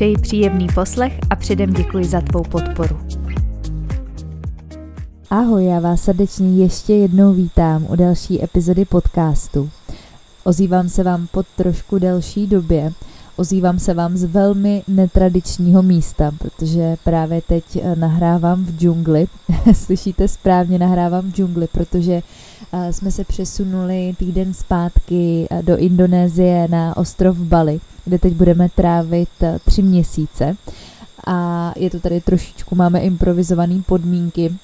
Přeji příjemný poslech a předem děkuji za tvou podporu. Ahoj, já vás srdečně ještě jednou vítám u další epizody podcastu. Ozývám se vám po trošku delší době, ozývám se vám z velmi netradičního místa, protože právě teď eh, nahrávám v džungli. Slyšíte správně, nahrávám v džungli, protože eh, jsme se přesunuli týden zpátky eh, do Indonésie na ostrov Bali, kde teď budeme trávit tři měsíce. A je to tady trošičku, máme improvizované podmínky,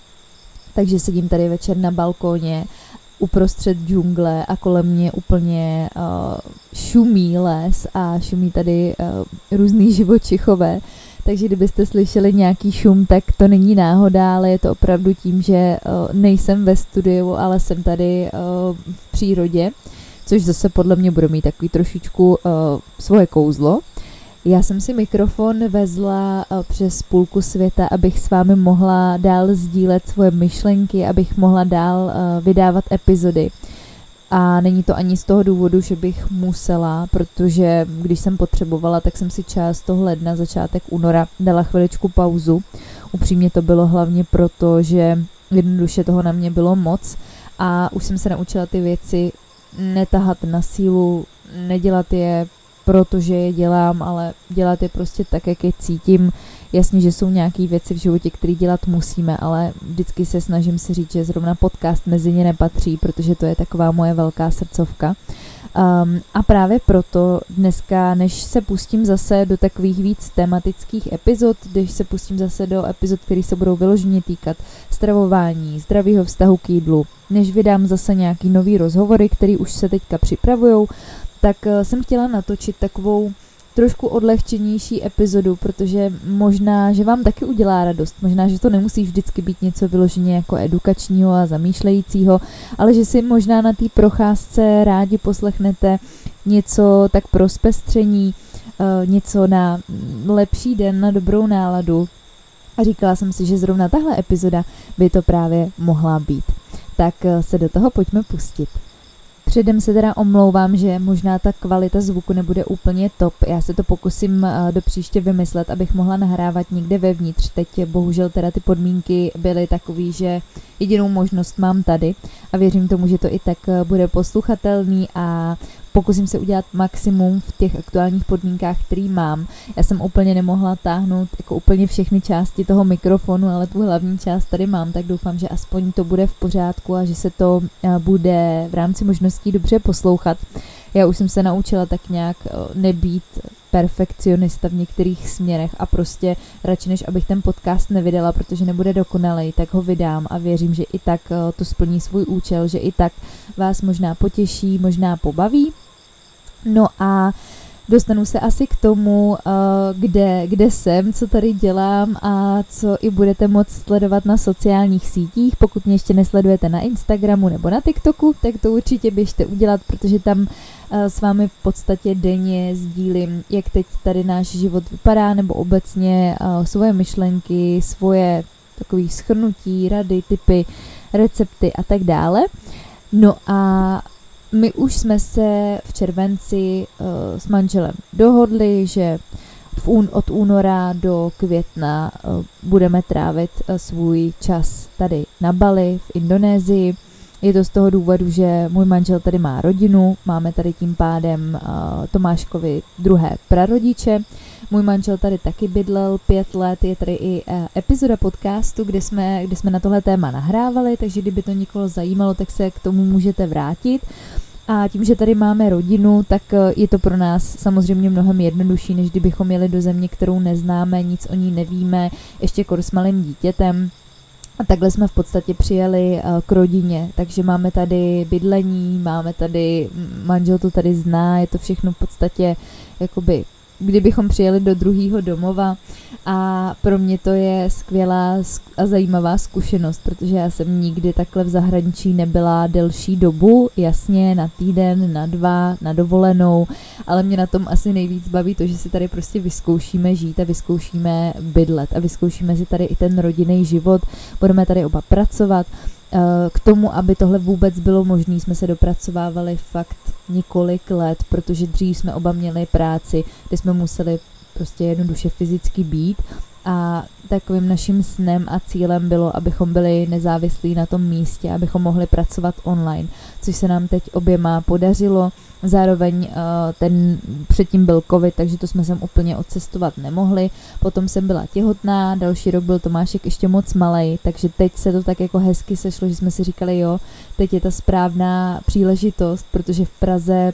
takže sedím tady večer na balkóně uprostřed džungle a kolem mě úplně uh, šumí les a šumí tady uh, různý živočichové. Takže kdybyste slyšeli nějaký šum, tak to není náhoda, ale je to opravdu tím, že uh, nejsem ve studiu, ale jsem tady uh, v přírodě, což zase podle mě bude mít takový trošičku uh, svoje kouzlo. Já jsem si mikrofon vezla eh, přes půlku světa, abych s vámi mohla dál sdílet svoje myšlenky, abych mohla dál eh, vydávat epizody. A není to ani z toho důvodu, že bych musela, protože když jsem potřebovala, tak jsem si část toho ledna, začátek února dala chviličku pauzu. Upřímně to bylo hlavně proto, že jednoduše toho na mě bylo moc a už jsem se naučila ty věci netahat na sílu, nedělat je protože je dělám, ale dělat je prostě tak, jak je cítím. Jasně, že jsou nějaké věci v životě, které dělat musíme, ale vždycky se snažím si říct, že zrovna podcast mezi ně nepatří, protože to je taková moje velká srdcovka. Um, a právě proto dneska, než se pustím zase do takových víc tematických epizod, když se pustím zase do epizod, které se budou vyloženě týkat stravování, zdravého vztahu k jídlu, než vydám zase nějaký nový rozhovory, které už se teďka připravujou, tak eh, jsem chtěla natočit takovou trošku odlehčenější epizodu, protože možná, že vám taky udělá radost, možná, že to nemusí vždycky být něco vyloženě jako edukačního a zamýšlejícího, ale že si možná na té procházce rádi poslechnete něco tak pro zpestření, eh, něco na lepší den, na dobrou náladu. A říkala jsem si, že zrovna tahle epizoda by to právě mohla být. Tak eh, se do toho pojďme pustit. Předem se teda omlouvám, že možná ta kvalita zvuku nebude úplně top. Já se to pokusím eh, do příště vymyslet, abych mohla nahrávat někde vevnitř. Teď bohužel teda ty podmínky byly takové, že jedinou možnost mám tady a věřím tomu, že to i tak eh, bude posluchatelný a pokusím se udělat maximum v těch aktuálních podmínkách, který mám. Já jsem úplně nemohla táhnout jako úplně všechny části toho mikrofonu, ale tu hlavní část tady mám, tak doufám, že aspoň to bude v pořádku a že se to eh, bude v rámci možností dobře poslouchat. Já už jsem se naučila tak nějak eh, nebýt perfekcionista v některých směrech a prostě radši než abych ten podcast nevydala, protože nebude dokonalej, tak ho vydám a věřím, že i tak eh, to splní svůj účel, že i tak vás možná potěší, možná pobaví. No a dostanu se asi k tomu, eh, kde, kde jsem, co tady dělám a co i budete moct sledovat na sociálních sítích. Pokud mě ještě nesledujete na Instagramu nebo na TikToku, tak to určitě běžte udělat, protože tam eh, s vámi v podstatě denně sdílím, jak teď tady náš život vypadá, nebo obecně eh, svoje myšlenky, svoje takové schrnutí, rady, typy, recepty a tak dále. No a my už jsme se v červenci uh, s manželem dohodli, že v un, od února do května uh, budeme trávit uh, svůj čas tady na Bali v Indonésii. Je to z toho důvodu, že můj manžel tady má rodinu, máme tady tím pádem uh, Tomáškovi druhé prarodiče. Můj manžel tady taky bydlel pět let, je tady i uh, epizoda podcastu, kde jsme, kde jsme na tohle téma nahrávali, takže kdyby to někoho zajímalo, tak se k tomu můžete vrátit. A tím, že tady máme rodinu, tak eh, je to pro nás samozřejmě mnohem jednodušší, než kdybychom jeli do země, kterou neznáme, nic o ní nevíme, ještě kor s malým dítětem. A takhle jsme v podstatě přijeli eh, k rodině, takže máme tady bydlení, máme tady, manžel to tady zná, je to všechno v podstatě jakoby kdybychom přijeli do druhého domova. A pro mě to je skvělá a zajímavá zkušenost, protože já jsem nikdy takhle v zahraničí nebyla delší dobu, jasně na týden, na dva, na dovolenou, ale mě na tom asi nejvíc baví to, že si tady prostě vyzkoušíme žít a vyzkoušíme bydlet a vyzkoušíme si tady i ten rodinný život, budeme tady oba pracovat, k tomu, aby tohle vůbec bylo možné, jsme se dopracovávali fakt několik let, protože dřív jsme oba měli práci, kde jsme museli prostě jednoduše fyzicky být a takovým naším snem a cílem bylo, abychom byli nezávislí na tom místě, abychom mohli pracovat online, což se nám teď oběma podařilo. Zároveň uh, ten předtím byl covid, takže to jsme sem úplně odcestovat nemohli. Potom jsem byla těhotná, další rok byl Tomášek ještě moc malý, takže teď se to tak jako hezky sešlo, že jsme si říkali, jo, teď je ta správná příležitost, protože v Praze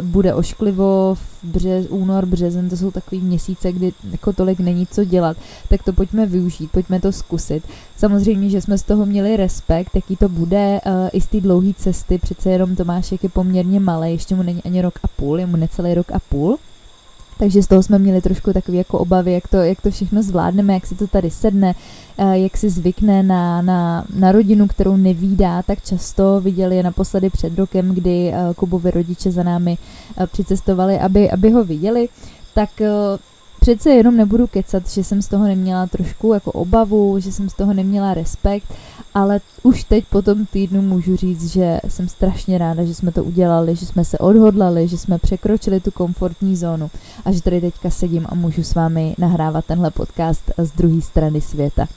bude ošklivo, v břez, únor, březen, to jsou takový měsíce, kdy jako tolik není co dělat, tak to pojďme využít, pojďme to zkusit. Samozřejmě, že jsme z toho měli respekt, jaký to bude uh, i z té dlouhé cesty, přece jenom Tomášek je poměrně malý, ještě mu není ani rok a půl, je mu necelý rok a půl, takže z toho jsme měli trošku takové jako obavy, jak to, jak to všechno zvládneme, jak si to tady sedne, eh, jak si zvykne na, na, na rodinu, kterou nevídá tak často. Viděli je naposledy před rokem, kdy eh, Kubovi rodiče za námi eh, přicestovali, aby, aby ho viděli. Tak přece jenom nebudu kecat, že jsem z toho neměla trošku jako obavu, že jsem z toho neměla respekt, ale už teď po tom týdnu můžu říct, že jsem strašně ráda, že jsme to udělali, že jsme se odhodlali, že jsme překročili tu komfortní zónu a že tady teďka sedím a můžu s vámi nahrávat tenhle podcast z druhé strany světa.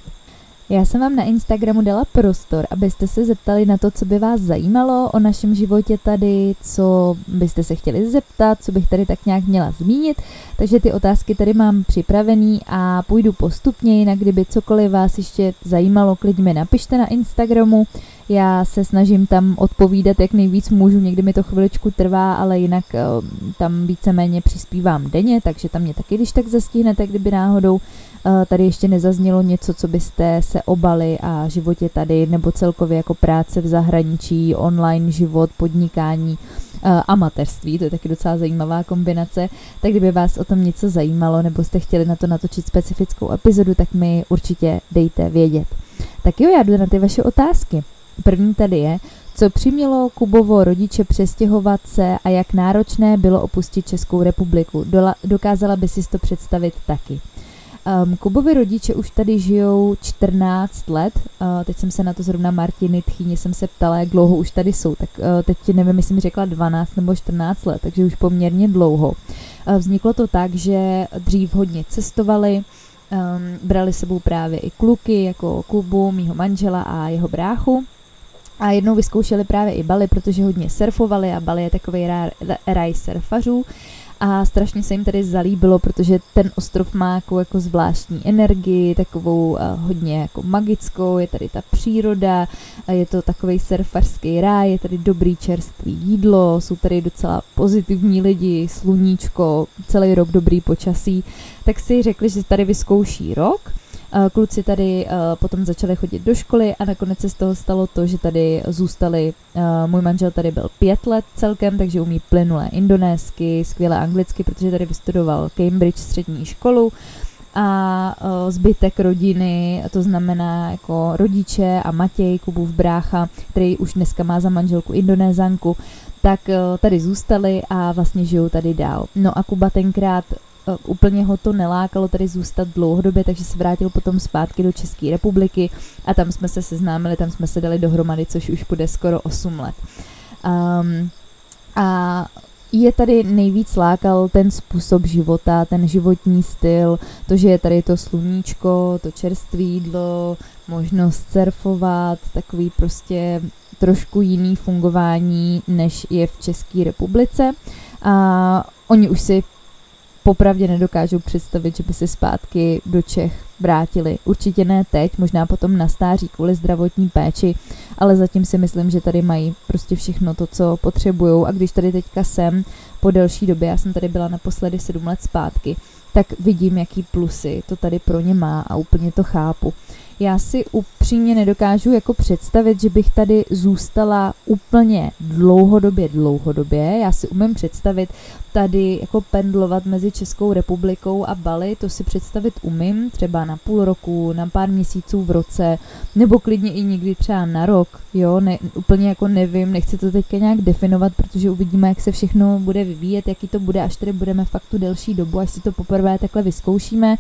Já jsem vám na Instagramu dala prostor, abyste se zeptali na to, co by vás zajímalo o našem životě tady, co byste se chtěli zeptat, co bych tady tak nějak měla zmínit. Takže ty otázky tady mám připravený a půjdu postupně, jinak kdyby cokoliv vás ještě zajímalo, klidně napište na Instagramu. Já se snažím tam odpovídat, jak nejvíc můžu, někdy mi to chviličku trvá, ale jinak uh, tam víceméně přispívám denně, takže tam mě taky když tak zastihnete, kdyby náhodou Eh, tady ještě nezaznělo něco, co byste se obali a životě tady, nebo celkově jako práce v zahraničí, online život, podnikání eh, a mateřství, to je taky docela zajímavá kombinace, tak kdyby vás o tom něco zajímalo, nebo jste chtěli na to natočit specifickou epizodu, tak mi určitě dejte vědět. Tak jo, já jdu na ty vaše otázky. První tady je, co přimělo Kubovo rodiče přestěhovat se a jak náročné bylo opustit Českou republiku. Dola, dokázala by si to představit taky. Um, Kubovi rodiče už tady žijou 14 let, uh, teď jsem se na to zrovna Martiny Tchýně jsem se ptala, jak dlouho už tady jsou, tak uh, teď nevím, jestli mi řekla 12 nebo 14 let, takže už poměrně dlouho. Uh, vzniklo to tak, že dřív hodně cestovali, um, brali sebou právě i kluky, jako Kubu, mýho manžela a jeho bráchu. A jednou vyzkoušeli právě i Bali, protože hodně surfovali a Bali je takový raj surfařů. A strašně se jim tady zalíbilo, protože ten ostrov má jako, jako zvláštní energii, takovou uh, hodně jako magickou, je tady ta příroda, je to takový surfarský ráj, je tady dobrý čerstvý jídlo, jsou tady docela pozitivní lidi, sluníčko, celý rok dobrý počasí, tak si řekli, že tady vyzkouší rok, Kluci tady potom začali chodit do školy a nakonec se z toho stalo to, že tady zůstali, můj manžel tady byl pět let celkem, takže umí plynulé indonésky, skvěle anglicky, protože tady vystudoval Cambridge střední školu a zbytek rodiny, to znamená jako rodiče a Matěj, Kubův brácha, který už dneska má za manželku indonézanku, tak tady zůstali a vlastně žijou tady dál. No a Kuba tenkrát Eh, úplně ho to nelákalo tady zůstat dlouhodobě, takže se vrátil potom zpátky do České republiky a tam jsme se seznámili, tam jsme se dali dohromady, což už bude skoro 8 let. Um, a je tady nejvíc lákal ten způsob života, ten životní styl, to, že je tady to sluníčko, to čerstvé jídlo, možnost surfovat, takový prostě trošku jiný fungování, než je v České republice. A oni už si popravdě nedokážu představit, že by se zpátky do Čech vrátili. Určitě ne teď, možná potom na stáří kvůli zdravotní péči, ale zatím si myslím, že tady mají prostě všechno to, co potřebují a když tady teďka jsem po delší době, já jsem tady byla naposledy sedm let zpátky, tak vidím, jaký plusy to tady pro ně má a úplně to chápu já si upřímně nedokážu jako představit, že bych tady zůstala úplně dlouhodobě, dlouhodobě. Já si umím představit tady jako pendlovat mezi Českou republikou a Bali, to si představit umím, třeba na půl roku, na pár měsíců v roce, nebo klidně i někdy třeba na rok, jo, ne, úplně jako nevím, nechci to teďka nějak definovat, protože uvidíme, jak se všechno bude vyvíjet, jaký to bude, až tady budeme fakt tu delší dobu, až si to poprvé takhle vyzkoušíme.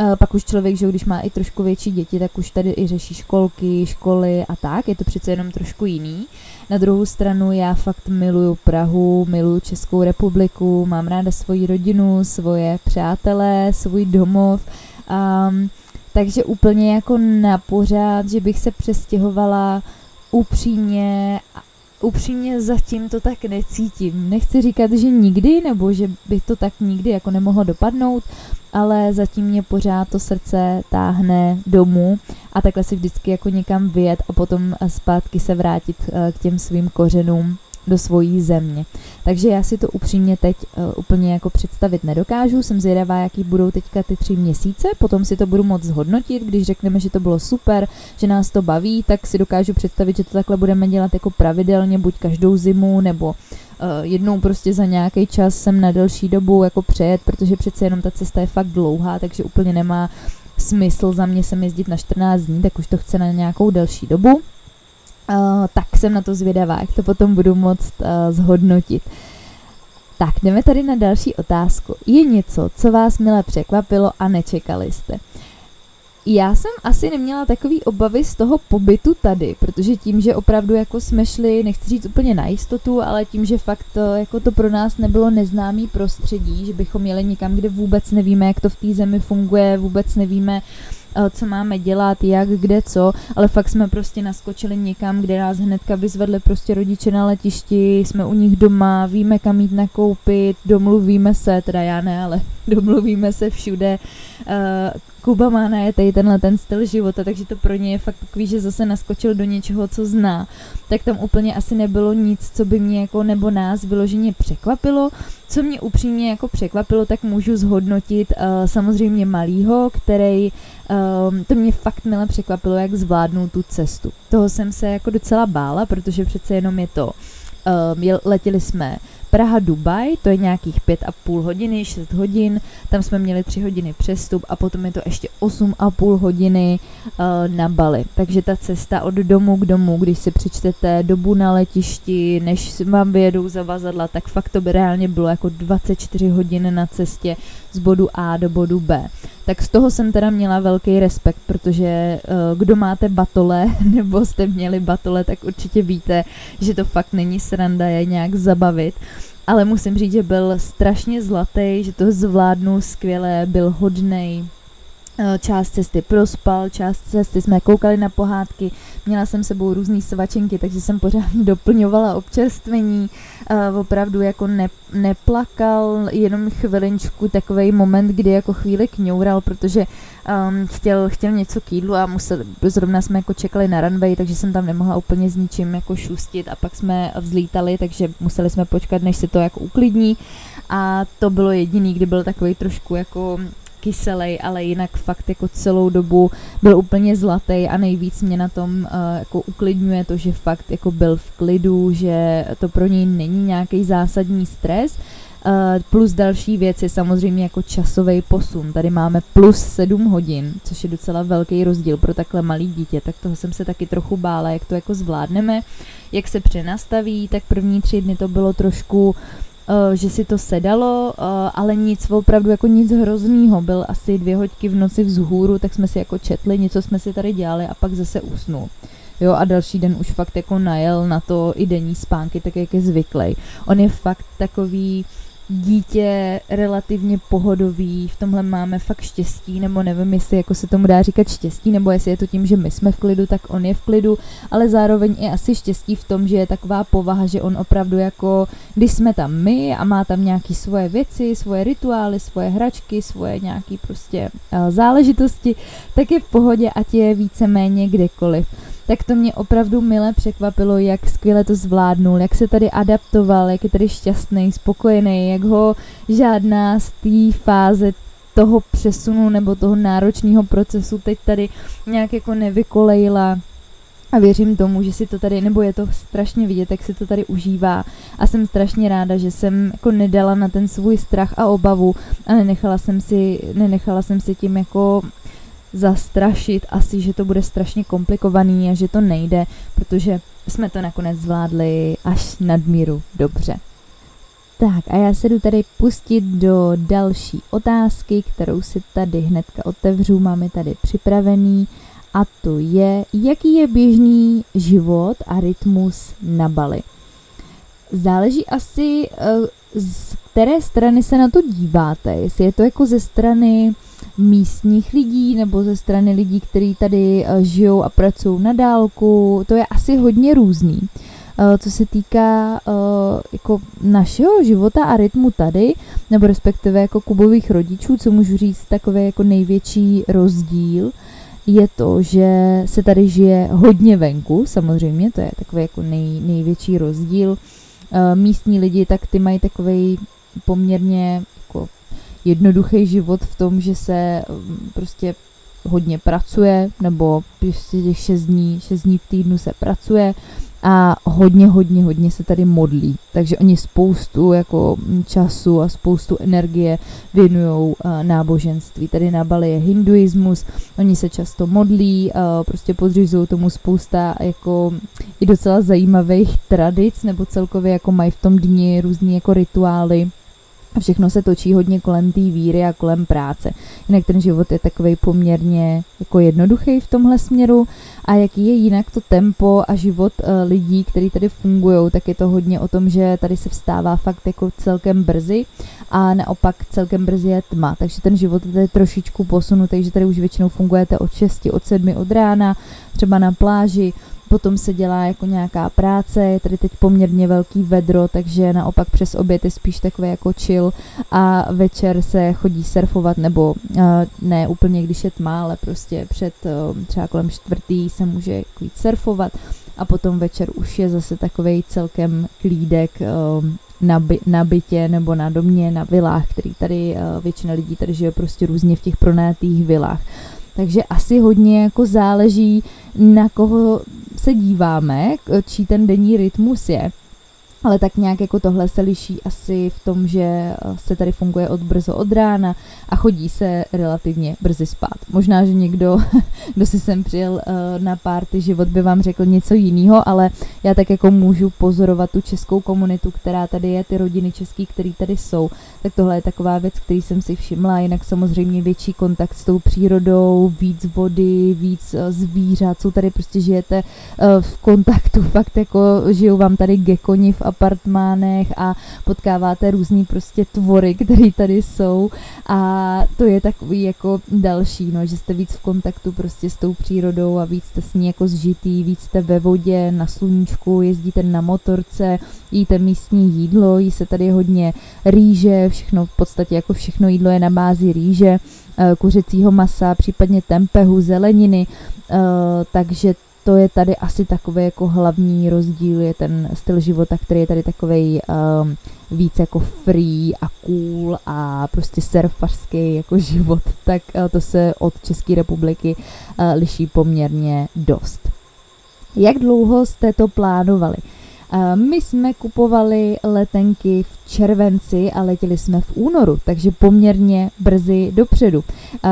Uh, pak už člověk, že když má i trošku větší děti, tak už tady i řeší školky, školy a tak, je to přece jenom trošku jiný. Na druhou stranu já fakt miluju Prahu, miluju Českou republiku, mám ráda svoji rodinu, svoje přátelé, svůj domov. Um, takže úplně jako na pořád, že bych se přestěhovala upřímně upřímně zatím to tak necítím. Nechci říkat, že nikdy, nebo že by to tak nikdy jako nemohlo dopadnout, ale zatím mě pořád to srdce táhne domů a takhle si vždycky jako někam vyjet a potom zpátky se vrátit eh, k těm svým kořenům do svojí země. Takže já si to upřímně teď uh, úplně jako představit nedokážu, jsem zvědavá, jaký budou teďka ty tři měsíce, potom si to budu moc zhodnotit, když řekneme, že to bylo super, že nás to baví, tak si dokážu představit, že to takhle budeme dělat jako pravidelně, buď každou zimu, nebo uh, jednou prostě za nějaký čas sem na delší dobu jako přejet, protože přece jenom ta cesta je fakt dlouhá, takže úplně nemá smysl za mě sem jezdit na 14 dní, tak už to chce na nějakou delší dobu. Uh, tak jsem na to zvědavá, jak to potom budu moct uh, zhodnotit. Tak, jdeme tady na další otázku. Je něco, co vás milé překvapilo a nečekali jste? Já jsem asi neměla takový obavy z toho pobytu tady, protože tím, že opravdu jako jsme šli, nechci říct úplně na jistotu, ale tím, že fakt to, jako to pro nás nebylo neznámý prostředí, že bychom jeli někam, kde vůbec nevíme, jak to v té zemi funguje, vůbec nevíme, uh, Eh, co máme dělat, jak, kde, co, ale fakt jsme prostě naskočili někam, kde nás hnedka vyzvedli prostě rodiče na letišti, jsme u nich doma, víme kam jít nakoupit, domluvíme se, teda já ne, ale domluvíme se všude, eh, Kuba má najetej tenhle ten styl života, takže to pro ně je fakt takový, že zase naskočil do něčeho, co zná. Tak tam úplně asi nebylo nic, co by mě jako nebo nás vyloženě překvapilo. Co mě upřímně jako překvapilo, tak můžu zhodnotit uh, samozřejmě malýho, který um, to mě fakt milé překvapilo, jak zvládnul tu cestu. Toho jsem se jako docela bála, protože přece jenom je to um, letěli jsme Praha-Dubaj, to je nějakých pět a půl hodiny, 6 hodin, tam jsme měli 3 hodiny přestup a potom je to ještě 8 a půl hodiny uh, na Bali. Takže ta cesta od domu k domu, když si přečtete dobu na letišti, než vám vyjedou zavazadla, tak fakt to by reálně bylo jako 24 hodin na cestě z bodu A do bodu B. Tak z toho jsem teda měla velký respekt, protože uh, kdo máte batole, nebo jste měli batole, tak určitě víte, že to fakt není sranda je nějak zabavit. Ale musím říct, že byl strašně zlatý, že to zvládnul skvěle, byl hodnej, část cesty prospal, část cesty jsme koukali na pohádky, měla jsem sebou různé svačinky, takže jsem pořád doplňovala občerstvení, uh, opravdu jako ne, neplakal, jenom chvilinčku takový moment, kdy jako chvíli kňoural, protože um, chtěl, chtěl něco k jídlu a musel, zrovna jsme jako čekali na runway, takže jsem tam nemohla úplně s ničím jako šustit a pak jsme vzlítali, takže museli jsme počkat, než se to jako uklidní. A to bylo jediný, kdy byl takový trošku jako kyselej, ale jinak fakt jako celou dobu byl úplně zlatý a nejvíc mě na tom uh, jako uklidňuje to, že fakt jako byl v klidu, že to pro něj není nějaký zásadní stres. Uh, plus další věc je samozřejmě jako časový posun. Tady máme plus 7 hodin, což je docela velký rozdíl pro takhle malý dítě, tak toho jsem se taky trochu bála, jak to jako zvládneme, jak se přenastaví, tak první tři dny to bylo trošku uh, že si to sedalo, eh, ale nic, opravdu jako nic hroznýho. Byl asi dvě hoďky v noci vzhůru, tak jsme si jako četli, něco jsme si tady dělali a pak zase usnul. Jo, a další den už fakt jako najel na to i denní spánky, tak jak je zvyklý. On je fakt takový, dítě relativně pohodový, v tomhle máme fakt štěstí, nebo nevím, jestli jako se tomu dá říkat štěstí, nebo jestli je to tím, že my jsme v klidu, tak on je v klidu, ale zároveň je asi štěstí v tom, že je taková povaha, že on opravdu jako, když jsme tam my a má tam nějaký svoje věci, svoje rituály, svoje hračky, svoje nějaký prostě uh, záležitosti, tak je v pohodě, ať je víceméně kdekoliv. Tak to mě opravdu mile překvapilo, jak skvěle to zvládnul, jak se tady adaptoval, jak je tady šťastný, spokojený, jak ho žádná z té fáze toho přesunu nebo toho náročného procesu teď tady nějak jako nevykolejila. A věřím tomu, že si to tady, nebo je to strašně vidět, jak si to tady užívá. A jsem strašně ráda, že jsem jako nedala na ten svůj strach a obavu a nenechala jsem si, nenechala jsem si tím jako zastrašit asi, že to bude strašně komplikovaný a že to nejde, protože jsme to nakonec zvládli až nadmíru dobře. Tak a já se jdu tady pustit do další otázky, kterou si tady hnedka otevřu, máme tady připravený a to je, jaký je běžný život a rytmus na Bali. Záleží asi, eh, z které strany se na to díváte, jestli je to jako ze strany místních lidí nebo ze strany lidí, kteří tady eh, žijou a pracují na dálku, to je asi hodně různý. Eh, co se týká jako našeho života a rytmu tady, nebo respektive jako kubových rodičů, co můžu říct, takový jako největší rozdíl, je to, že se tady žije hodně venku, samozřejmě, to je takový jako nej, největší rozdíl. Eh, místní lidi, tak ty mají takový poměrně jako jednoduchý život v tom, že se mm, prostě hodně pracuje, nebo prostě těch 6 dní, 6 dní v týdnu se pracuje, a hodně, hodně, hodně se tady modlí. Takže oni spoustu jako času a spoustu energie věnují uh, náboženství. Tady na Bali je hinduismus, oni se často modlí, uh, prostě podřizují tomu spousta jako i docela zajímavých tradic, nebo celkově jako mají v tom dni různé jako rituály všechno se točí hodně kolem té víry a kolem práce. Jinak ten život je takový poměrně jako jednoduchý v tomhle směru. A jaký je jinak to tempo a život uh, lidí, kteří tady fungují, tak je to hodně o tom, že tady se vstává fakt jako celkem brzy a naopak celkem brzy je tma, takže ten život je tady trošičku posunutý, že tady už většinou fungujete od 6, od 7 od rána, třeba na pláži, potom se dělá jako nějaká práce, je tady teď poměrně velký vedro, takže naopak přes oběd je spíš takové jako chill a večer se chodí surfovat, nebo uh, ne úplně když je tma, ale prostě před uh, třeba kolem čtvrtý se může jako jít surfovat a potom večer už je zase takový celkem klídek uh, na, by, na bytě nebo na domě, na vilách, který tady uh, většina lidí tady žije prostě různě v těch pronátých vilách. Takže asi hodně jako záleží, na koho se díváme, čí ten denní rytmus je. Ale tak nějak jako tohle se liší asi v tom, že eh, se tady funguje od brzo od rána a chodí se relativně brzy spát. Možná, že někdo, kdo si sem přijel eh, na párty život, by vám řekl něco jiného, ale já tak jako můžu pozorovat tu českou komunitu, která tady je, ty rodiny český, které tady jsou, tak tohle je taková věc, který jsem si všimla, jinak samozřejmě větší kontakt s tou přírodou, víc vody, víc eh, zvířat, jsou tady prostě žijete v kontaktu, fakt jako žijou vám tady gekoni v apartmánech a potkáváte různý prostě tvory, které tady jsou. A to je takový jako další, no, že jste víc v kontaktu prostě s tou přírodou a víc jste s ní jako zžitý, víc jste ve vodě, na sluníčku, jezdíte na motorce, jíte místní jídlo, jí se tady hodně rýže, všechno v podstatě jako všechno jídlo je na bázi rýže, eh, kuřecího masa, případně tempehu, zeleniny, eh, takže to je tady asi takový jako hlavní rozdíl, je ten styl života, který je tady takový um, víc jako free a cool a prostě surfařský jako život, tak uh, to se od České republiky uh, liší poměrně dost. Jak dlouho jste to plánovali? My jsme kupovali letenky v červenci a letěli jsme v únoru, takže poměrně brzy dopředu.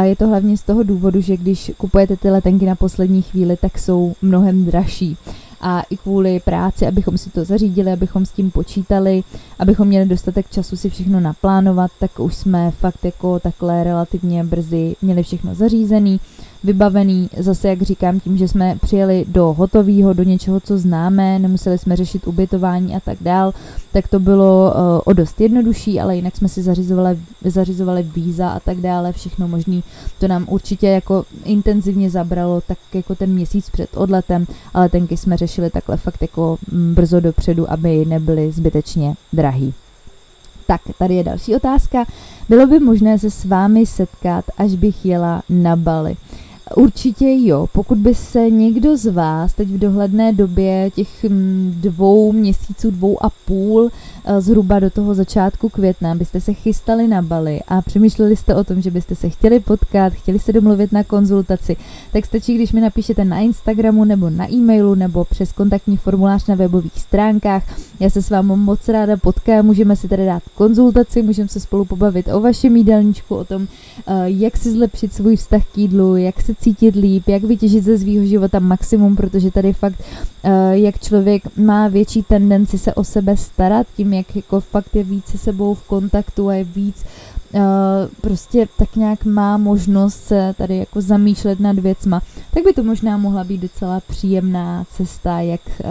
Je to hlavně z toho důvodu, že když kupujete ty letenky na poslední chvíli, tak jsou mnohem dražší a i kvůli práci, abychom si to zařídili, abychom s tím počítali, abychom měli dostatek času si všechno naplánovat, tak už jsme fakt jako takhle relativně brzy měli všechno zařízený vybavený, zase jak říkám, tím, že jsme přijeli do hotového, do něčeho, co známe, nemuseli jsme řešit ubytování a tak dál, tak to bylo uh, o dost jednodušší, ale jinak jsme si zařizovali, zařizovali víza a tak dále, všechno možné. To nám určitě jako intenzivně zabralo tak jako ten měsíc před odletem, ale tenky jsme řešili takhle fakt jako mm, brzo dopředu, aby nebyly zbytečně drahý. Tak, tady je další otázka. Bylo by možné se s vámi setkat, až bych jela na Bali? Určitě jo, pokud by se někdo z vás teď v dohledné době těch mm, dvou měsíců, dvou a půl, eh, zhruba do toho začátku května, byste se chystali na Bali a přemýšleli jste o tom, že byste se chtěli potkat, chtěli se domluvit na konzultaci, tak stačí, když mi napíšete na Instagramu nebo na e-mailu nebo přes kontaktní formulář na webových stránkách. Já se s vámi moc ráda potkám, můžeme si tady dát konzultaci, můžeme se spolu pobavit o vašem jídelníčku, o tom, eh, jak si zlepšit svůj vztah k jídlu, jak se cítit líp, jak vytěžit ze svého života maximum, protože tady fakt, uh, jak člověk má větší tendenci se o sebe starat, tím, jak jako fakt je víc se sebou v kontaktu a je víc Uh, prostě tak nějak má možnost se tady jako zamýšlet nad věcma, tak by to možná mohla být docela příjemná cesta, jak uh,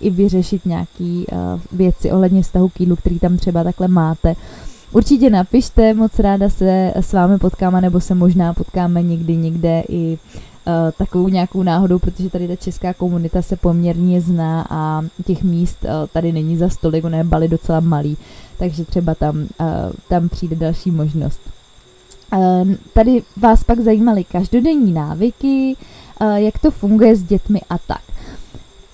i vyřešit nějaký věci ohledně vztahu k jídlu, který tam třeba takhle máte. Určitě napište, moc ráda se s vámi potkáme, nebo se možná potkáme někdy někde i uh, takovou nějakou náhodou, protože tady ta česká komunita se poměrně zná a těch míst uh, tady není za stolik, ono je Bali docela malý, takže třeba tam, uh, tam přijde další možnost. Tady vás pak zajímaly každodenní návyky, jak to funguje s dětmi a tak.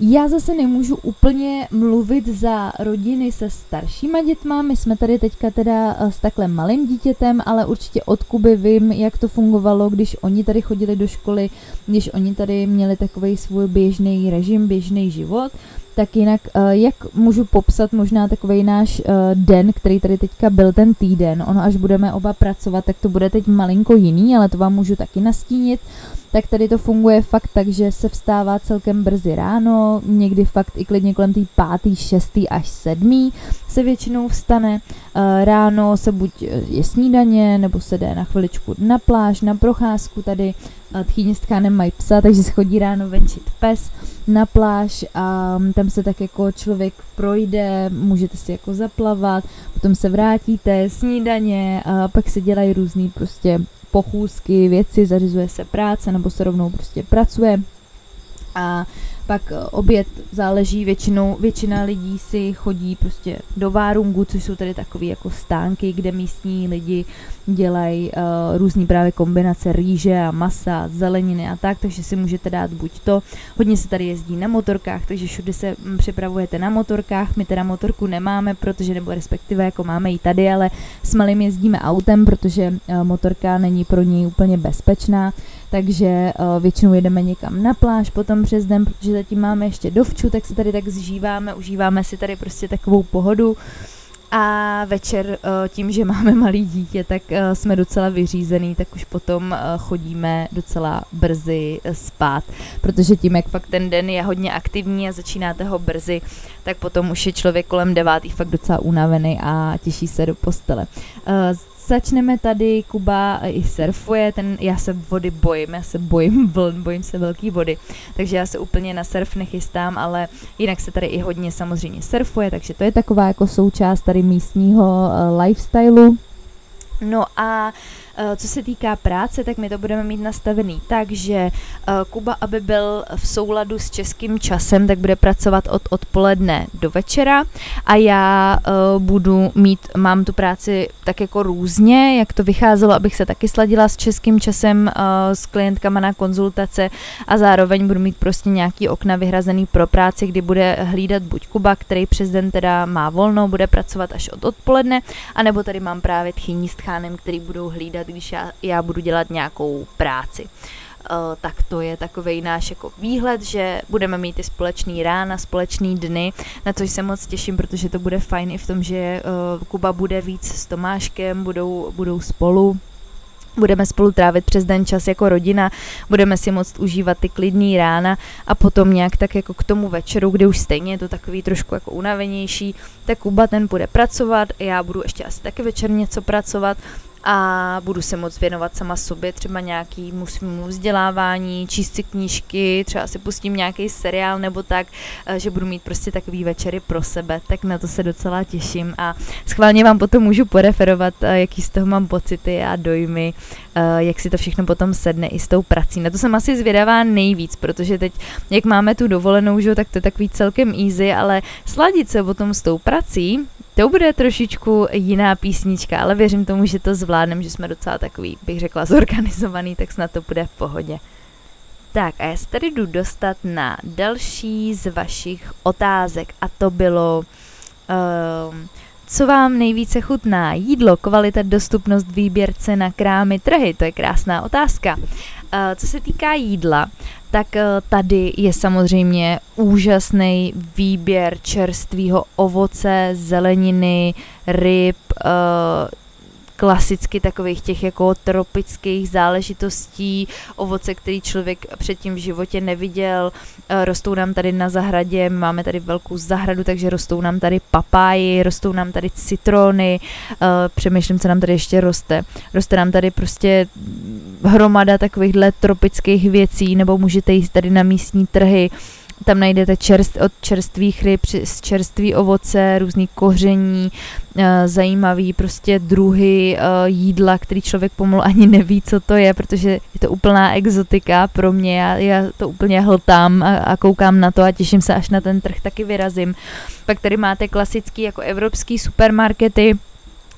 Já zase nemůžu úplně mluvit za rodiny se staršíma dětma, my jsme tady teďka teda eh, s takhle malým dítětem, ale určitě od Kuby vím, jak to fungovalo, když oni tady chodili do školy, když oni tady měli takový svůj běžný režim, běžný život, tak jinak, eh, jak můžu popsat možná takový náš eh, den, který tady teďka byl ten týden, ono až budeme oba pracovat, tak to bude teď malinko jiný, ale to vám můžu taky nastínit tak tady to funguje fakt tak, že se vstává celkem brzy ráno, někdy fakt i klidně kolem té pátý, šestý až sedmý se většinou vstane. Eh, ráno se buď je snídaně, nebo se jde na chviličku na pláž, na procházku tady. Eh, tchýně s tchánem mají psa, takže se chodí ráno venčit pes na pláž a mm, tam se tak jako člověk projde, můžete si jako zaplavat, potom se vrátíte, snídaně, a pak se dělají různý prostě pochůzky, věci, zařizuje se práce nebo se rovnou prostě pracuje. A pak eh, oběd záleží, většinou, většina lidí si chodí prostě do várungu, což jsou tady takové jako stánky, kde místní lidi dělají uh, různý právě kombinace rýže a masa, zeleniny a tak, takže si můžete dát buď to. Hodně se tady jezdí na motorkách, takže všude se mm, připravujete na motorkách. My teda motorku nemáme, protože nebo respektive jako máme ji tady, ale s malým jezdíme autem, protože uh, motorka není pro něj úplně bezpečná takže uh, většinou jedeme někam na pláž potom přes den, protože zatím máme ještě dovču, tak se tady tak zžíváme, užíváme si tady prostě takovou pohodu. A večer eh, tím, že máme malý dítě, tak eh, jsme docela vyřízený, tak už potom chodíme docela brzy spát, protože tím, jak fakt ten den je hodně aktivní a začínáte ho brzy, tak potom už je člověk kolem devátý fakt docela unavený a těší se do postele. Začneme tady, Kuba i surfuje, ten, já se vody bojím, já se bojím vln, bojím se velký vody, takže já se úplně na surf nechystám, ale jinak se tady i hodně samozřejmě surfuje, takže to je taková jako součást tady místního uh, lifestylu. No a Eh, co se týká práce, tak my to budeme mít nastavený tak, že eh, Kuba, aby byl v souladu s českým časem, tak bude pracovat od odpoledne do večera a já eh, budu mít, mám tu práci tak jako různě, jak to vycházelo, abych se taky sladila s českým časem s klientkama na konzultace a zároveň budu mít prostě nějaký okna vyhrazený pro práci, kdy bude hlídat buď Kuba, který přes den teda má volno, bude pracovat až od odpoledne, anebo tady mám právě tchyní s tchánem, který budou hlídat když já, já budu dělat nějakou práci. Uh, tak to je takový náš jako výhled, že budeme mít i společný rána, společný dny, na což se moc těším, protože to bude fajn i v tom, že uh, Kuba bude víc s Tomáškem, budou, budou spolu, budeme spolu trávit přes den čas jako rodina, budeme si moct užívat ty klidný rána a potom nějak tak jako k tomu večeru, kdy už stejně je to takový trošku jako unavenější, tak Kuba ten bude pracovat, já budu ještě asi taky večer něco pracovat a budu se moc věnovat sama sobě, třeba nějakýmu svýmu vzdělávání, číst si knížky, třeba si pustím nějaký seriál nebo tak, eh, že budu mít prostě takový večery pro sebe, tak na to se docela těším a schválně vám potom můžu poreferovat, eh, jaký z toho mám pocity a dojmy, eh, jak si to všechno potom sedne i s tou prací. Na to jsem asi zvědavá nejvíc, protože teď, jak máme tu dovolenou, že, tak to je takový celkem easy, ale sladit se potom s tou prací, to bude trošičku jiná písnička, ale věřím tomu, že to zvládnem, že jsme docela takový, bych řekla, zorganizovaný, tak snad to bude v pohodě. Tak a já se tady jdu dostat na další z vašich otázek a to bylo, uh, co vám nejvíce chutná? Jídlo, kvalita, dostupnost, výběr, cena, krámy, trhy? To je krásná otázka. Uh, co se týká jídla, tak uh, tady je samozřejmě úžasný výběr čerstvého ovoce, zeleniny, ryb, uh, klasicky takových těch jako tropických záležitostí, ovoce, který člověk předtím v životě neviděl. Eh, rostou nám tady na zahradě, máme tady velkou zahradu, takže rostou nám tady papáji, rostou nám tady citrony, eh, přemýšlím, co nám tady ještě roste. Roste nám tady prostě hromada takovýchhle tropických věcí, nebo můžete jít tady na místní trhy, tam najdete čerst, od čerstvých ryb, čerstvý ovoce, různý koření, eh, zajímavý prostě druhy eh, jídla, který člověk pomalu ani neví, co to je, protože je to úplná exotika pro mě, já, já to úplně hltám a, a koukám na to a těším se, až na ten trh taky vyrazím. Pak tady máte klasický jako evropský supermarkety,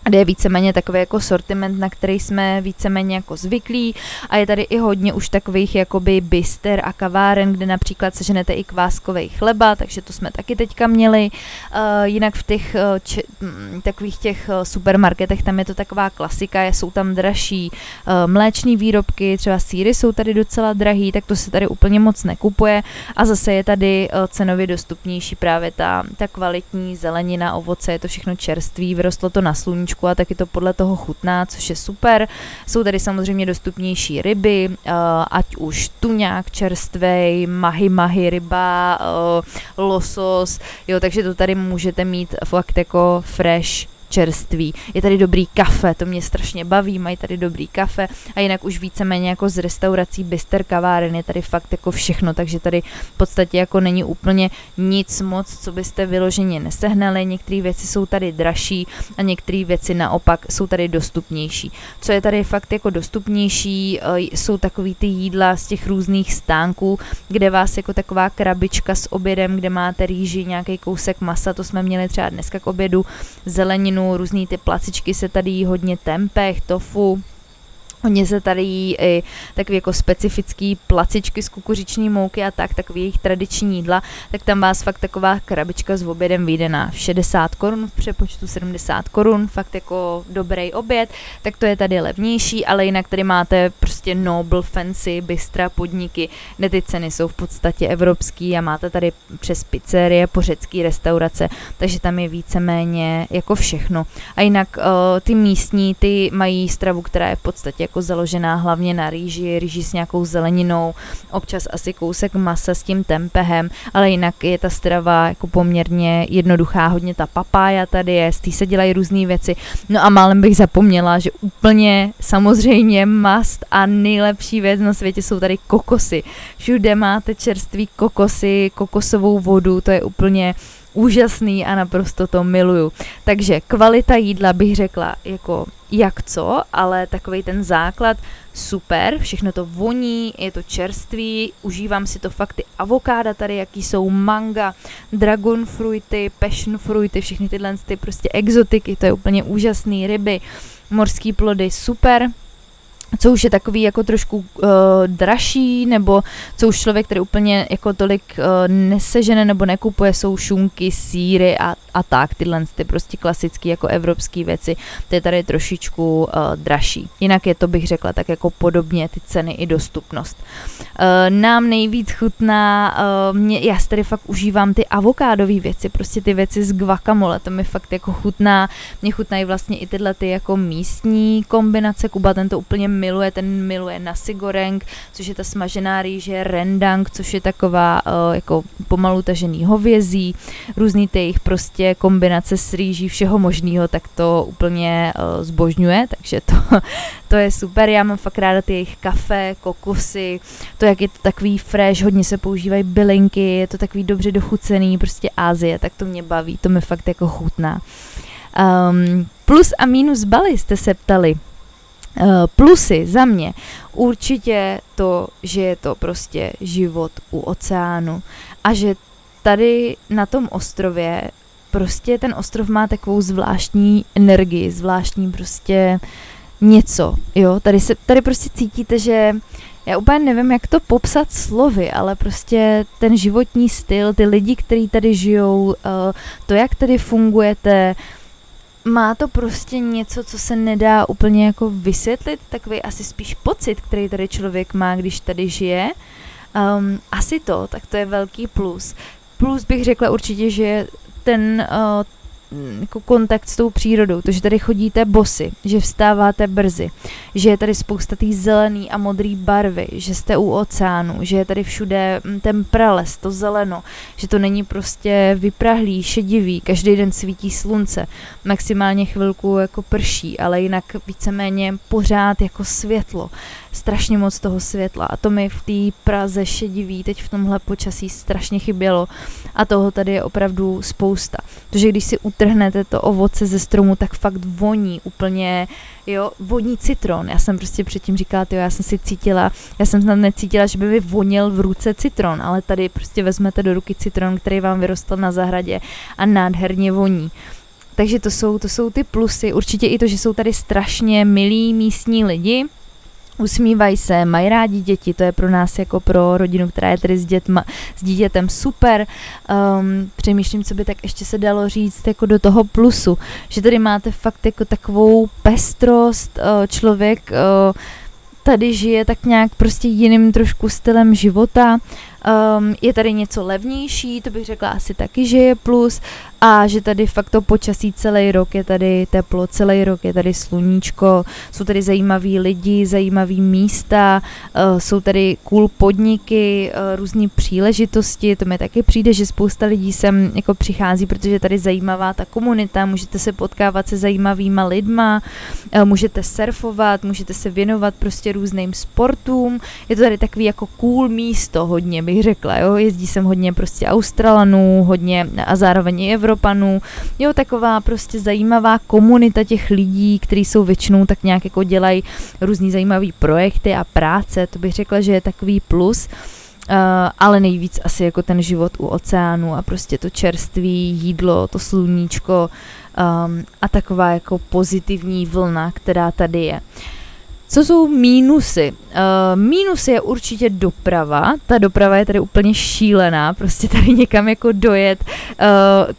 kde je víceméně takový jako sortiment, na který jsme víceméně jako zvyklí a je tady i hodně už takových jakoby bister a kaváren, kde například seženete i kváskový chleba, takže to jsme taky teďka měli. Uh, jinak v těch uh, če- m, takových těch uh, supermarketech tam je to taková klasika, jsou tam dražší uh, mléční výrobky, třeba síry jsou tady docela drahý, tak to se tady úplně moc nekupuje a zase je tady uh, cenově dostupnější právě ta, ta kvalitní zelenina, ovoce, je to všechno čerství, vyrostlo to na sluníčku jídelníčku a taky to podle toho chutná, což je super. Jsou tady samozřejmě dostupnější ryby, eh, ať už tuňák čerstvej, mahy mahy ryba, eh, losos, jo, takže to tady můžete mít fakt jako fresh čerství. Je tady dobrý kafe, to mě strašně baví, mají tady dobrý kafe a jinak už víceméně jako z restaurací Bister kaváren je tady fakt jako všechno, takže tady v podstatě jako není úplně nic moc, co byste vyloženě nesehnali, některé věci jsou tady dražší a některé věci naopak jsou tady dostupnější. Co je tady fakt jako dostupnější, eh, jsou takový ty jídla z těch různých stánků, kde vás jako taková krabička s obědem, kde máte rýži, nějaký kousek masa, to jsme měli třeba dneska k obědu, zeleninu, zeleninu, různý ty placičky se tady jí hodně tempeh, tofu, Hodně se tady jí i takové jako specifický placičky z kukuřiční mouky a tak, takový jejich tradiční jídla, tak tam vás fakt taková krabička s obědem vyjde na 60 korun, v přepočtu 70 korun, fakt jako dobrý oběd, tak to je tady levnější, ale jinak tady máte prostě noble, fancy, bystra, podniky, kde ty ceny jsou v podstatě evropský a máte tady přes pizzerie, pořecký restaurace, takže tam je víceméně jako všechno. A jinak uh, ty místní, ty mají stravu, která je v podstatě jako založená hlavně na rýži, rýži s nějakou zeleninou, občas asi kousek masa s tím tempehem, ale jinak je ta strava jako poměrně jednoduchá, hodně ta papája tady je, z té se dělají různé věci. No a málem bych zapomněla, že úplně samozřejmě mast a nejlepší věc na světě jsou tady kokosy. Všude máte čerstvý kokosy, kokosovou vodu, to je úplně úžasný a naprosto to miluju. Takže kvalita jídla bych řekla jako jak co, ale takový ten základ super, všechno to voní, je to čerstvý, užívám si to fakt ty avokáda tady, jaký jsou manga, dragon fruity, passion fruity, všechny tyhle ty prostě exotiky, to je úplně úžasný, ryby, morský plody, super, co už je takový jako trošku uh, dražší, nebo co už člověk, který úplně jako tolik uh, nesežene nebo nekupuje, jsou šunky, síry a, a tak, tyhle ty prostě klasické jako evropské věci, to je tady trošičku uh, dražší. Jinak je to, bych řekla, tak jako podobně ty ceny i dostupnost. Uh, nám nejvíc chutná, uh, mě, já tady fakt užívám ty avokádové věci, prostě ty věci z guacamole, to mi fakt jako chutná, mě chutnají vlastně i tyhle ty jako místní kombinace, Kuba ten to úplně miluje, ten miluje nasi goreng, což je ta smažená rýže, rendang, což je taková uh, jako pomalu tažený hovězí, různý ty jejich prostě kombinace s rýží všeho možného, tak to úplně uh, zbožňuje, takže to, to je super. Já mám fakt ráda ty jejich kafe, kokosy, to jak je to takový fresh, hodně se používají bylinky, je to takový dobře dochucený, prostě Ázie, tak to mě baví, to mi fakt jako chutná. Um, plus a minus Bali jste se ptali. Eh, plusy za mě určitě to, že je to prostě život u oceánu a že tady na tom ostrově prostě ten ostrov má takovou zvláštní energii, zvláštní prostě něco, jo, tady se, tady prostě cítíte, že já úplně nevím, jak to popsat slovy, ale prostě ten životní styl, ty lidi, kteří tady žijou, eh, to, jak tady fungujete, má to prostě něco, co se nedá úplně jako vysvětlit, takový asi spíš pocit, který tady člověk má, když tady žije. Um, asi to, tak to je velký plus. Plus bych řekla určitě, že ten, uh, jako kontakt s tou přírodou, to, že tady chodíte bosy, že vstáváte brzy, že je tady spousta té zelený a modrý barvy, že jste u oceánu, že je tady všude mm, ten prales, to zeleno, že to není prostě vyprahlý, šedivý, každý den svítí slunce, maximálně chvilku jako prší, ale jinak víceméně pořád jako světlo, strašně moc toho světla a to mi v té Praze šedivý teď v tomhle počasí strašně chybělo a toho tady je opravdu spousta. Protože když si utrhnete to ovoce ze stromu, tak fakt voní úplně, jo, voní citron. Já jsem prostě předtím říkala, jo, já jsem si cítila, já jsem snad necítila, že by mi vonil v ruce citron, ale tady prostě vezmete do ruky citron, který vám vyrostl na zahradě a nádherně voní. Takže to jsou, to jsou ty plusy. Určitě i to, že jsou tady strašně milí místní lidi, usmívají se, mají rádi děti, to je pro nás jako pro rodinu, která je tady s, dětma, s dítětem super. Um, přemýšlím, co by tak ještě se dalo říct jako do toho plusu, že tady máte fakt jako takovou pestrost, uh, člověk uh, tady žije tak nějak prostě jiným trošku stylem života, Um, je tady něco levnější, to bych řekla asi taky, že je plus a že tady fakt to počasí celý rok je tady teplo, celý rok je tady sluníčko, jsou tady zajímaví lidi, zajímaví místa, uh, jsou tady cool podniky, uh, různé příležitosti, to mi taky přijde, že spousta lidí sem jako přichází, protože tady zajímavá ta komunita, můžete se potkávat se zajímavýma lidma, uh, můžete surfovat, můžete se věnovat prostě různým sportům, je to tady takový jako cool místo hodně, bych řekla, jo, jezdí sem hodně prostě Australanů, hodně a zároveň i Evropanů, jo, taková prostě zajímavá komunita těch lidí, kteří jsou většinou tak nějak jako dělají různý zajímavý projekty a práce, to bych řekla, že je takový plus, Uh, ale nejvíc asi jako ten život u oceánu a prostě to čerství jídlo, to sluníčko um, a taková jako pozitivní vlna, která tady je. Uh, co jsou mínusy? Uh, mínus je určitě doprava. Ta doprava je tady úplně šílená, prostě tady někam jako dojet.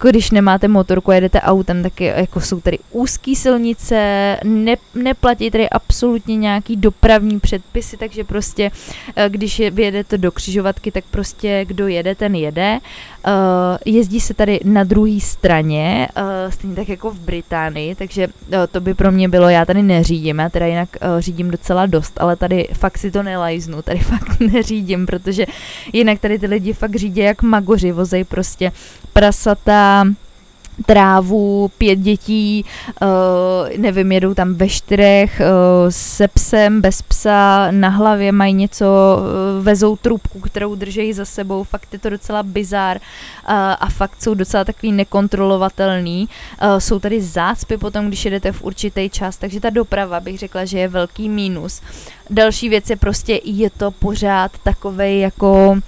Uh, když nemáte motorku, jedete autem, tak je, jako jsou tady úzké silnice, ne, neplatí tady absolutně nějaký dopravní předpisy, takže prostě uh, když je, vyjedete do křižovatky, tak prostě kdo jede, ten jede. Uh, jezdí se tady na druhé straně, uh, stejně tak jako v Británii, takže uh, to by pro mě bylo, já tady neřídím, já teda jinak uh, řídím řídím docela dost, ale tady fakt si to nelajznu, tady fakt neřídím, protože jinak tady ty lidi fakt řídí jak magoři, vozej prostě prasata, trávu, pět dětí, uh, nevím, jedou tam ve čtyřech, uh, se psem, bez psa, na hlavě mají něco, uh, vezou trubku, kterou držejí za sebou, fakt je to docela bizár uh, a fakt jsou docela takový nekontrolovatelný. Uh, jsou tady zácpy potom, když jedete v určitý čas, takže ta doprava bych řekla, že je velký mínus. Další věc je prostě, je to pořád takovej jako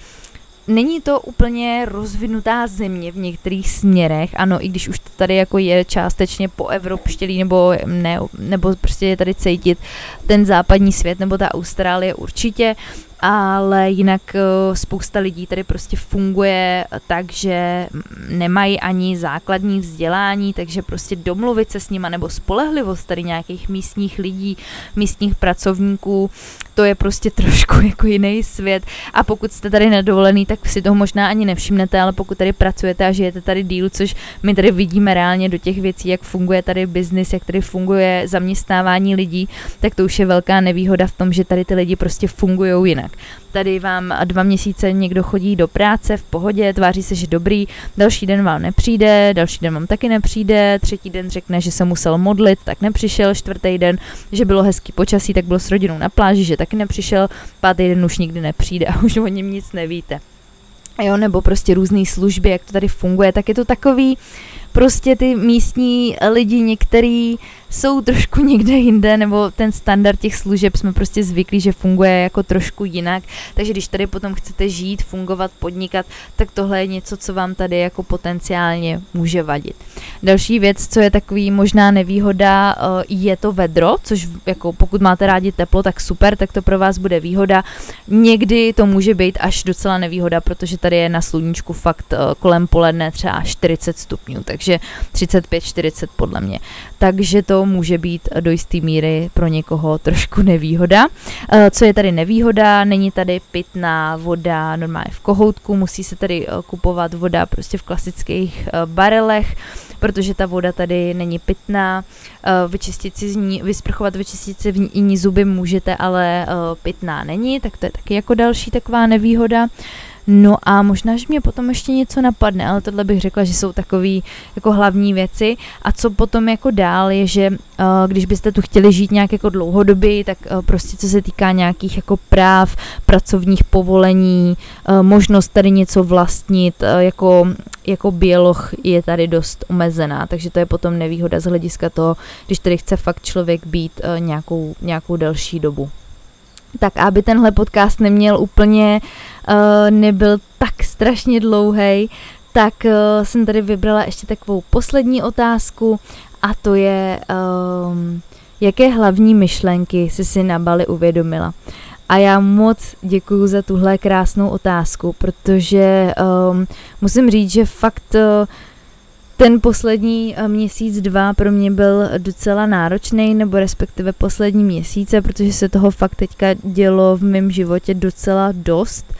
Není to úplně rozvinutá země v některých směrech, ano, i když už to tady jako je částečně po evropštělý, nebo ne, nebo prostě je tady cítit ten západní svět, nebo ta Austrálie určitě, ale jinak eh, spousta lidí tady prostě funguje tak, že nemají ani základní vzdělání, takže prostě domluvit se s nima nebo spolehlivost tady nějakých místních lidí, místních pracovníků, to je prostě trošku jako jiný svět. A pokud jste tady nedovolený, tak si toho možná ani nevšimnete, ale pokud tady pracujete a žijete tady díl, což my tady vidíme reálně do těch věcí, jak funguje tady biznis, jak tady funguje zaměstnávání lidí, tak to už je velká nevýhoda v tom, že tady ty lidi prostě fungují jinak tak. Tady vám dva měsíce někdo chodí do práce v pohodě, tváří se, že dobrý, další den vám nepřijde, další den vám taky nepřijde, třetí den řekne, že se musel modlit, tak nepřišel, čtvrtý den, že bylo hezký počasí, tak byl s rodinou na pláži, že taky nepřišel, pátý den už nikdy nepřijde a už o něm nic nevíte. Jo, nebo prostě různé služby, jak to tady funguje, tak je to takový, prostě ty místní lidi některý jsou trošku někde jinde, nebo ten standard těch služeb jsme prostě zvyklí, že funguje jako trošku jinak, takže když tady potom chcete žít, fungovat, podnikat, tak tohle je něco, co vám tady jako potenciálně může vadit. Další věc, co je takový možná nevýhoda, eh, je to vedro, což jako pokud máte rádi teplo, tak super, tak to pro vás bude výhoda. Někdy to může být až docela nevýhoda, protože tady je na sluníčku fakt eh, kolem poledne třeba 40 stupňů, takže 35-40 podle mě. Takže to může být do jisté míry pro někoho trošku nevýhoda. Eh, co je tady nevýhoda? Není tady pitná voda normálně v kohoutku, musí se tady kupovat voda prostě v klasických barelech protože ta voda tady není pitná, eh, vyčistit si z ní, vysprchovat, vyčistit si v ní zuby můžete, ale eh, pitná není, tak to je taky jako další taková nevýhoda. No a možná, že mě potom ještě něco napadne, ale tohle bych řekla, že jsou takové jako hlavní věci. A co potom jako dál je, že uh, když byste tu chtěli žít nějak jako dlouhodobě, tak uh, prostě co se týká nějakých jako práv, pracovních povolení, uh, možnost tady něco vlastnit, jako, jako běloch je tady dost omezená, takže to je potom nevýhoda z hlediska toho, když tady chce fakt člověk být nějakou, nějakou delší dobu tak aby tenhle podcast neměl úplně, uh, nebyl tak strašně dlouhý, tak uh, jsem tady vybrala ještě takovou poslední otázku a to je, um, jaké hlavní myšlenky jsi si na Bali uvědomila. A já moc děkuju za tuhle krásnou otázku, protože um, musím říct, že fakt uh, ten poslední eh, měsíc, dva pro mě byl docela náročný, nebo respektive poslední měsíce, protože se toho fakt teďka dělo v mém životě docela dost.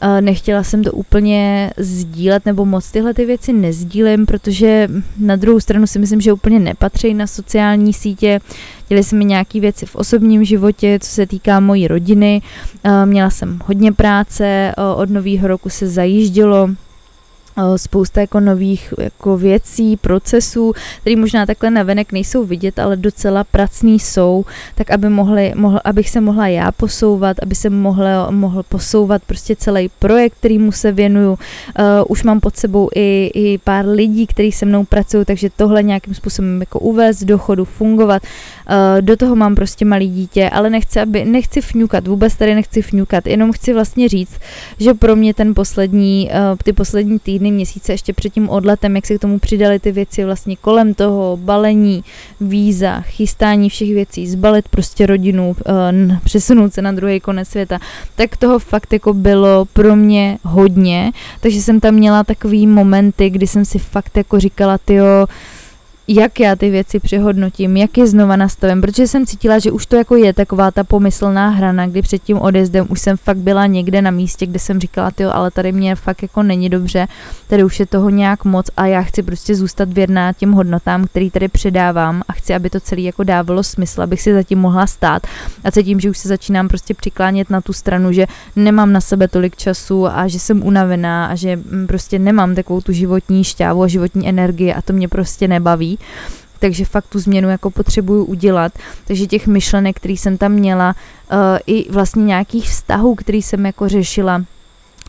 Eh, nechtěla jsem to úplně sdílet, nebo moc tyhle ty věci nezdílím, protože na druhou stranu si myslím, že úplně nepatří na sociální sítě. Děli se mi nějaké věci v osobním životě, co se týká mojí rodiny. Eh, měla jsem hodně práce, od nového roku se zajíždělo, spousta jako nových jako věcí, procesů, které možná takhle navenek nejsou vidět, ale docela pracný jsou, tak aby mohli, mohl, abych se mohla já posouvat, aby se mohla, mohl posouvat prostě celý projekt, kterýmu se věnuju. Uh, už mám pod sebou i, i pár lidí, kteří se mnou pracují, takže tohle nějakým způsobem jako uvést do chodu, fungovat. Uh, do toho mám prostě malý dítě, ale nechci, aby, nechci fňukat, vůbec tady nechci fňukat, jenom chci vlastně říct, že pro mě ten poslední, uh, ty poslední týdny týdny, měsíce ještě před tím odletem, jak se k tomu přidali ty věci vlastně kolem toho, balení, víza, chystání všech věcí, zbalit prostě rodinu, uh, přesunout se na druhý konec světa, tak toho fakt jako bylo pro mě hodně, takže jsem tam měla takový momenty, kdy jsem si fakt jako říkala, tyjo, jak já ty věci přehodnotím, jak je znova nastavím, protože jsem cítila, že už to jako je taková ta pomyslná hrana, kdy před tím odjezdem už jsem fakt byla někde na místě, kde jsem říkala, ty, ale tady mě fakt jako není dobře, tady už je toho nějak moc a já chci prostě zůstat věrná těm hodnotám, který tady předávám a chci, aby to celé jako dávalo smysl, abych si zatím mohla stát. A cítím, že už se začínám prostě přiklánět na tu stranu, že nemám na sebe tolik času a že jsem unavená a že mm, prostě nemám takovou tu životní šťávu a životní energii a to mě prostě nebaví takže fakt tu změnu jako potřebuju udělat. Takže těch myšlenek, který jsem tam měla, uh, i vlastně nějakých vztahů, který jsem jako řešila,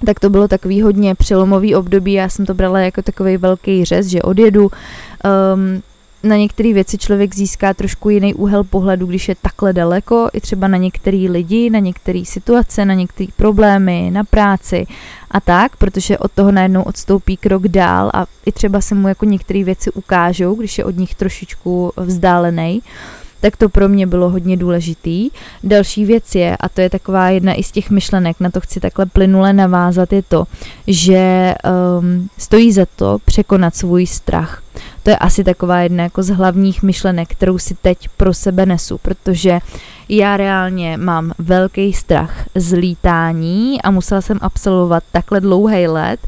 tak to bylo takový hodně přelomový období, já jsem to brala jako takový velký řez, že odjedu, um, na některé věci člověk získá trošku jiný úhel pohledu, když je takhle daleko, i třeba na některé lidi, na některé situace, na některé problémy, na práci a tak, protože od toho najednou odstoupí krok dál a i třeba se mu jako některé věci ukážou, když je od nich trošičku vzdálený tak to pro mě bylo hodně důležitý. Další věc je, a to je taková jedna i z těch myšlenek, na to chci takhle plynule navázat, je to, že um, stojí za to překonat svůj strach. To je asi taková jedna jako z hlavních myšlenek, kterou si teď pro sebe nesu, protože já reálně mám velký strach z lítání a musela jsem absolvovat takhle dlouhý let,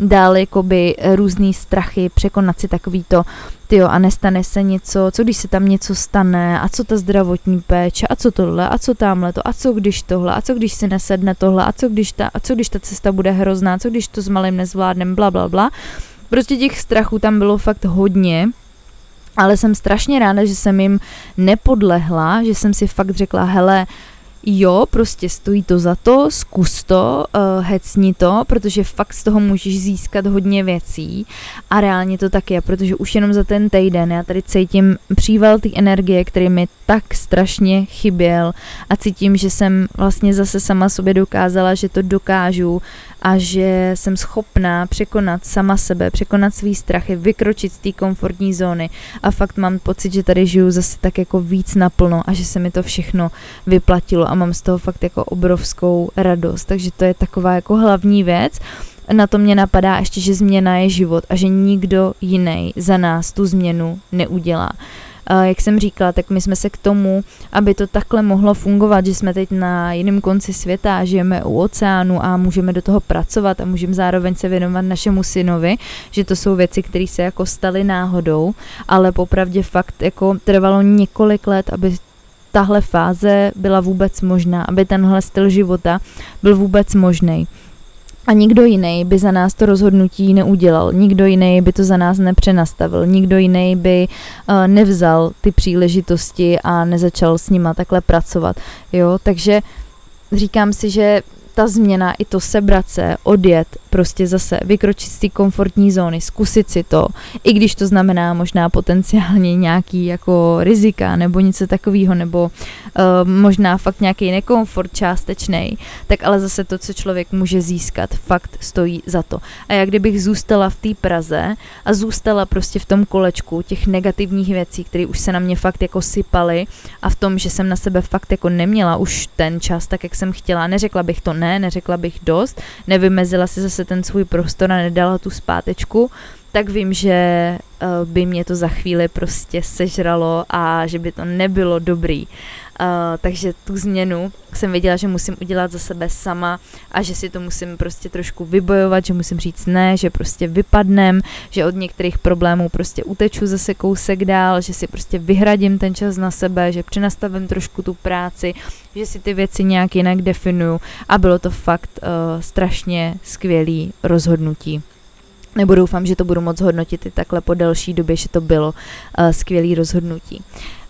dál jakoby různý strachy, překonat si takový to, tyjo, a nestane se něco, co když se tam něco stane, a co ta zdravotní péče, a co tohle, a co tamhle to, a co když tohle, a co když si nesedne tohle, a co když ta, a co když ta cesta bude hrozná, co když to s malým nezvládnem, bla, bla, bla. Prostě těch strachů tam bylo fakt hodně, ale jsem strašně ráda, že jsem jim nepodlehla, že jsem si fakt řekla, hele, jo, prostě stojí to za to, zkus to, uh, hecni to, protože fakt z toho můžeš získat hodně věcí. A reálně to tak je, protože už jenom za ten týden já tady cítím příval té energie, který mi tak strašně chyběl. A cítím, že jsem vlastně zase sama sobě dokázala, že to dokážu a že jsem schopná překonat sama sebe, překonat svý strachy, vykročit z té komfortní zóny. A fakt mám pocit, že tady žiju zase tak jako víc naplno a že se mi to všechno vyplatilo a mám z toho fakt jako obrovskou radost, takže to je taková jako hlavní věc. Na to mě napadá ještě, že změna je život a že nikdo jiný za nás tu změnu neudělá jak jsem říkala, tak my jsme se k tomu, aby to takhle mohlo fungovat, že jsme teď na jiném konci světa, žijeme u oceánu a můžeme do toho pracovat a můžeme zároveň se věnovat našemu synovi, že to jsou věci, které se jako staly náhodou, ale popravdě fakt jako trvalo několik let, aby tahle fáze byla vůbec možná, aby tenhle styl života byl vůbec možný. A nikdo jiný by za nás to rozhodnutí neudělal, nikdo jiný by to za nás nepřenastavil, nikdo jiný by uh, nevzal ty příležitosti a nezačal s nima takhle pracovat. Jo, takže říkám si, že ta změna, i to sebrat se, odjet, prostě zase vykročit z té komfortní zóny, zkusit si to, i když to znamená možná potenciálně nějaký jako rizika nebo něco takového, nebo uh, možná fakt nějaký nekomfort částečný, tak ale zase to, co člověk může získat, fakt stojí za to. A jak kdybych zůstala v té Praze a zůstala prostě v tom kolečku těch negativních věcí, které už se na mě fakt jako sypaly a v tom, že jsem na sebe fakt jako neměla už ten čas tak, jak jsem chtěla, neřekla bych to ne, neřekla bych dost, nevymezila si zase ten svůj prostor a nedala tu zpátečku, tak vím, že uh, by mě to za chvíli prostě sežralo a že by to nebylo dobrý. Uh, takže tu změnu jsem věděla, že musím udělat za sebe sama a že si to musím prostě trošku vybojovat, že musím říct ne, že prostě vypadnem, že od některých problémů prostě uteču zase kousek dál, že si prostě vyhradím ten čas na sebe, že přenastavím trošku tu práci, že si ty věci nějak jinak definuju a bylo to fakt uh, strašně skvělý rozhodnutí nebo doufám, že to budu moc hodnotit i takhle po delší době, že to bylo uh, skvělý rozhodnutí.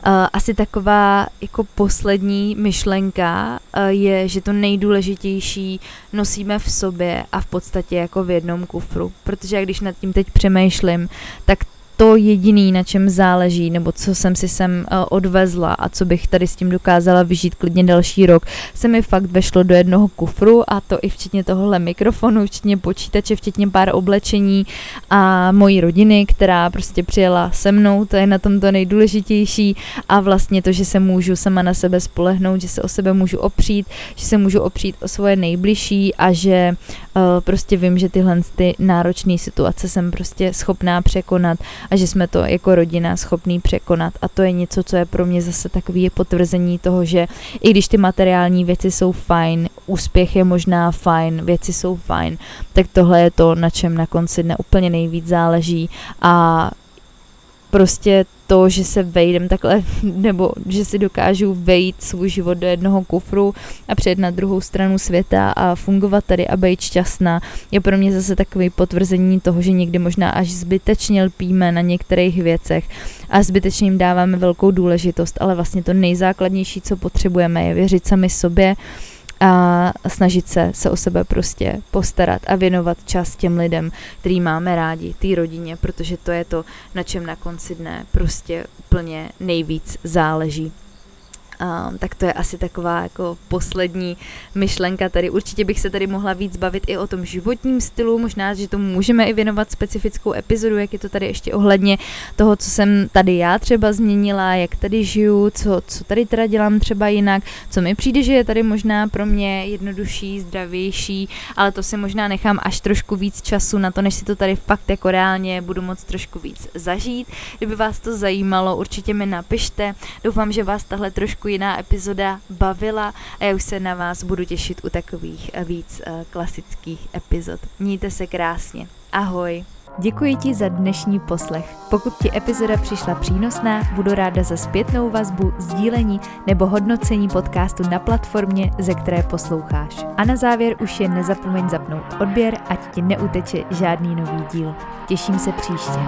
Uh, asi taková jako poslední myšlenka uh, je, že to nejdůležitější nosíme v sobě a v podstatě jako v jednom kufru, protože když nad tím teď přemýšlím, tak to jediný, na čem záleží, nebo co jsem si sem uh, odvezla a co bych tady s tím dokázala vyžít klidně další rok, se mi fakt vešlo do jednoho kufru a to i včetně tohohle mikrofonu, včetně počítače, včetně pár oblečení a mojí rodiny, která prostě přijela se mnou, to je na tom to nejdůležitější. A vlastně to, že se můžu sama na sebe spolehnout, že se o sebe můžu opřít, že se můžu opřít o svoje nejbližší a že uh, prostě vím, že tyhle ty náročné situace jsem prostě schopná překonat a že jsme to jako rodina schopní překonat. A to je něco, co je pro mě zase takový potvrzení toho, že i když ty materiální věci jsou fajn, úspěch je možná fajn, věci jsou fajn, tak tohle je to, na čem na konci dne úplně nejvíc záleží. A prostě to, že se vejdem takhle, nebo že si dokážu vejít svůj život do jednoho kufru a přijet na druhou stranu světa a fungovat tady a být šťastná, je pro mě zase takový potvrzení toho, že někdy možná až zbytečně lpíme na některých věcech a zbytečně jim dáváme velkou důležitost, ale vlastně to nejzákladnější, co potřebujeme, je věřit sami sobě, a snažit se se o sebe prostě postarat a věnovat čas těm lidem, který máme rádi, té rodině, protože to je to, na čem na konci dne prostě úplně nejvíc záleží. Um, tak to je asi taková jako poslední myšlenka tady. Určitě bych se tady mohla víc bavit i o tom životním stylu, možná, že tomu můžeme i věnovat specifickou epizodu, jak je to tady ještě ohledně toho, co jsem tady já třeba změnila, jak tady žiju, co, co tady teda dělám třeba jinak, co mi přijde, že je tady možná pro mě jednodušší, zdravější, ale to si možná nechám až trošku víc času na to, než si to tady fakt jako reálně budu moc trošku víc zažít. Kdyby vás to zajímalo, určitě mi napište. Doufám, že vás tahle trošku jiná epizoda bavila a já už se na vás budu těšit u takových eh, víc uh, klasických epizod. Mějte se krásně. Ahoj. Děkuji ti za dnešní poslech. Pokud ti epizoda přišla přínosná, budu ráda za zpětnou vazbu, sdílení nebo hodnocení podcastu na platformě, ze které posloucháš. A na závěr už jen nezapomeň zapnout odběr, ať ti neuteče žádný nový díl. Těším se příště.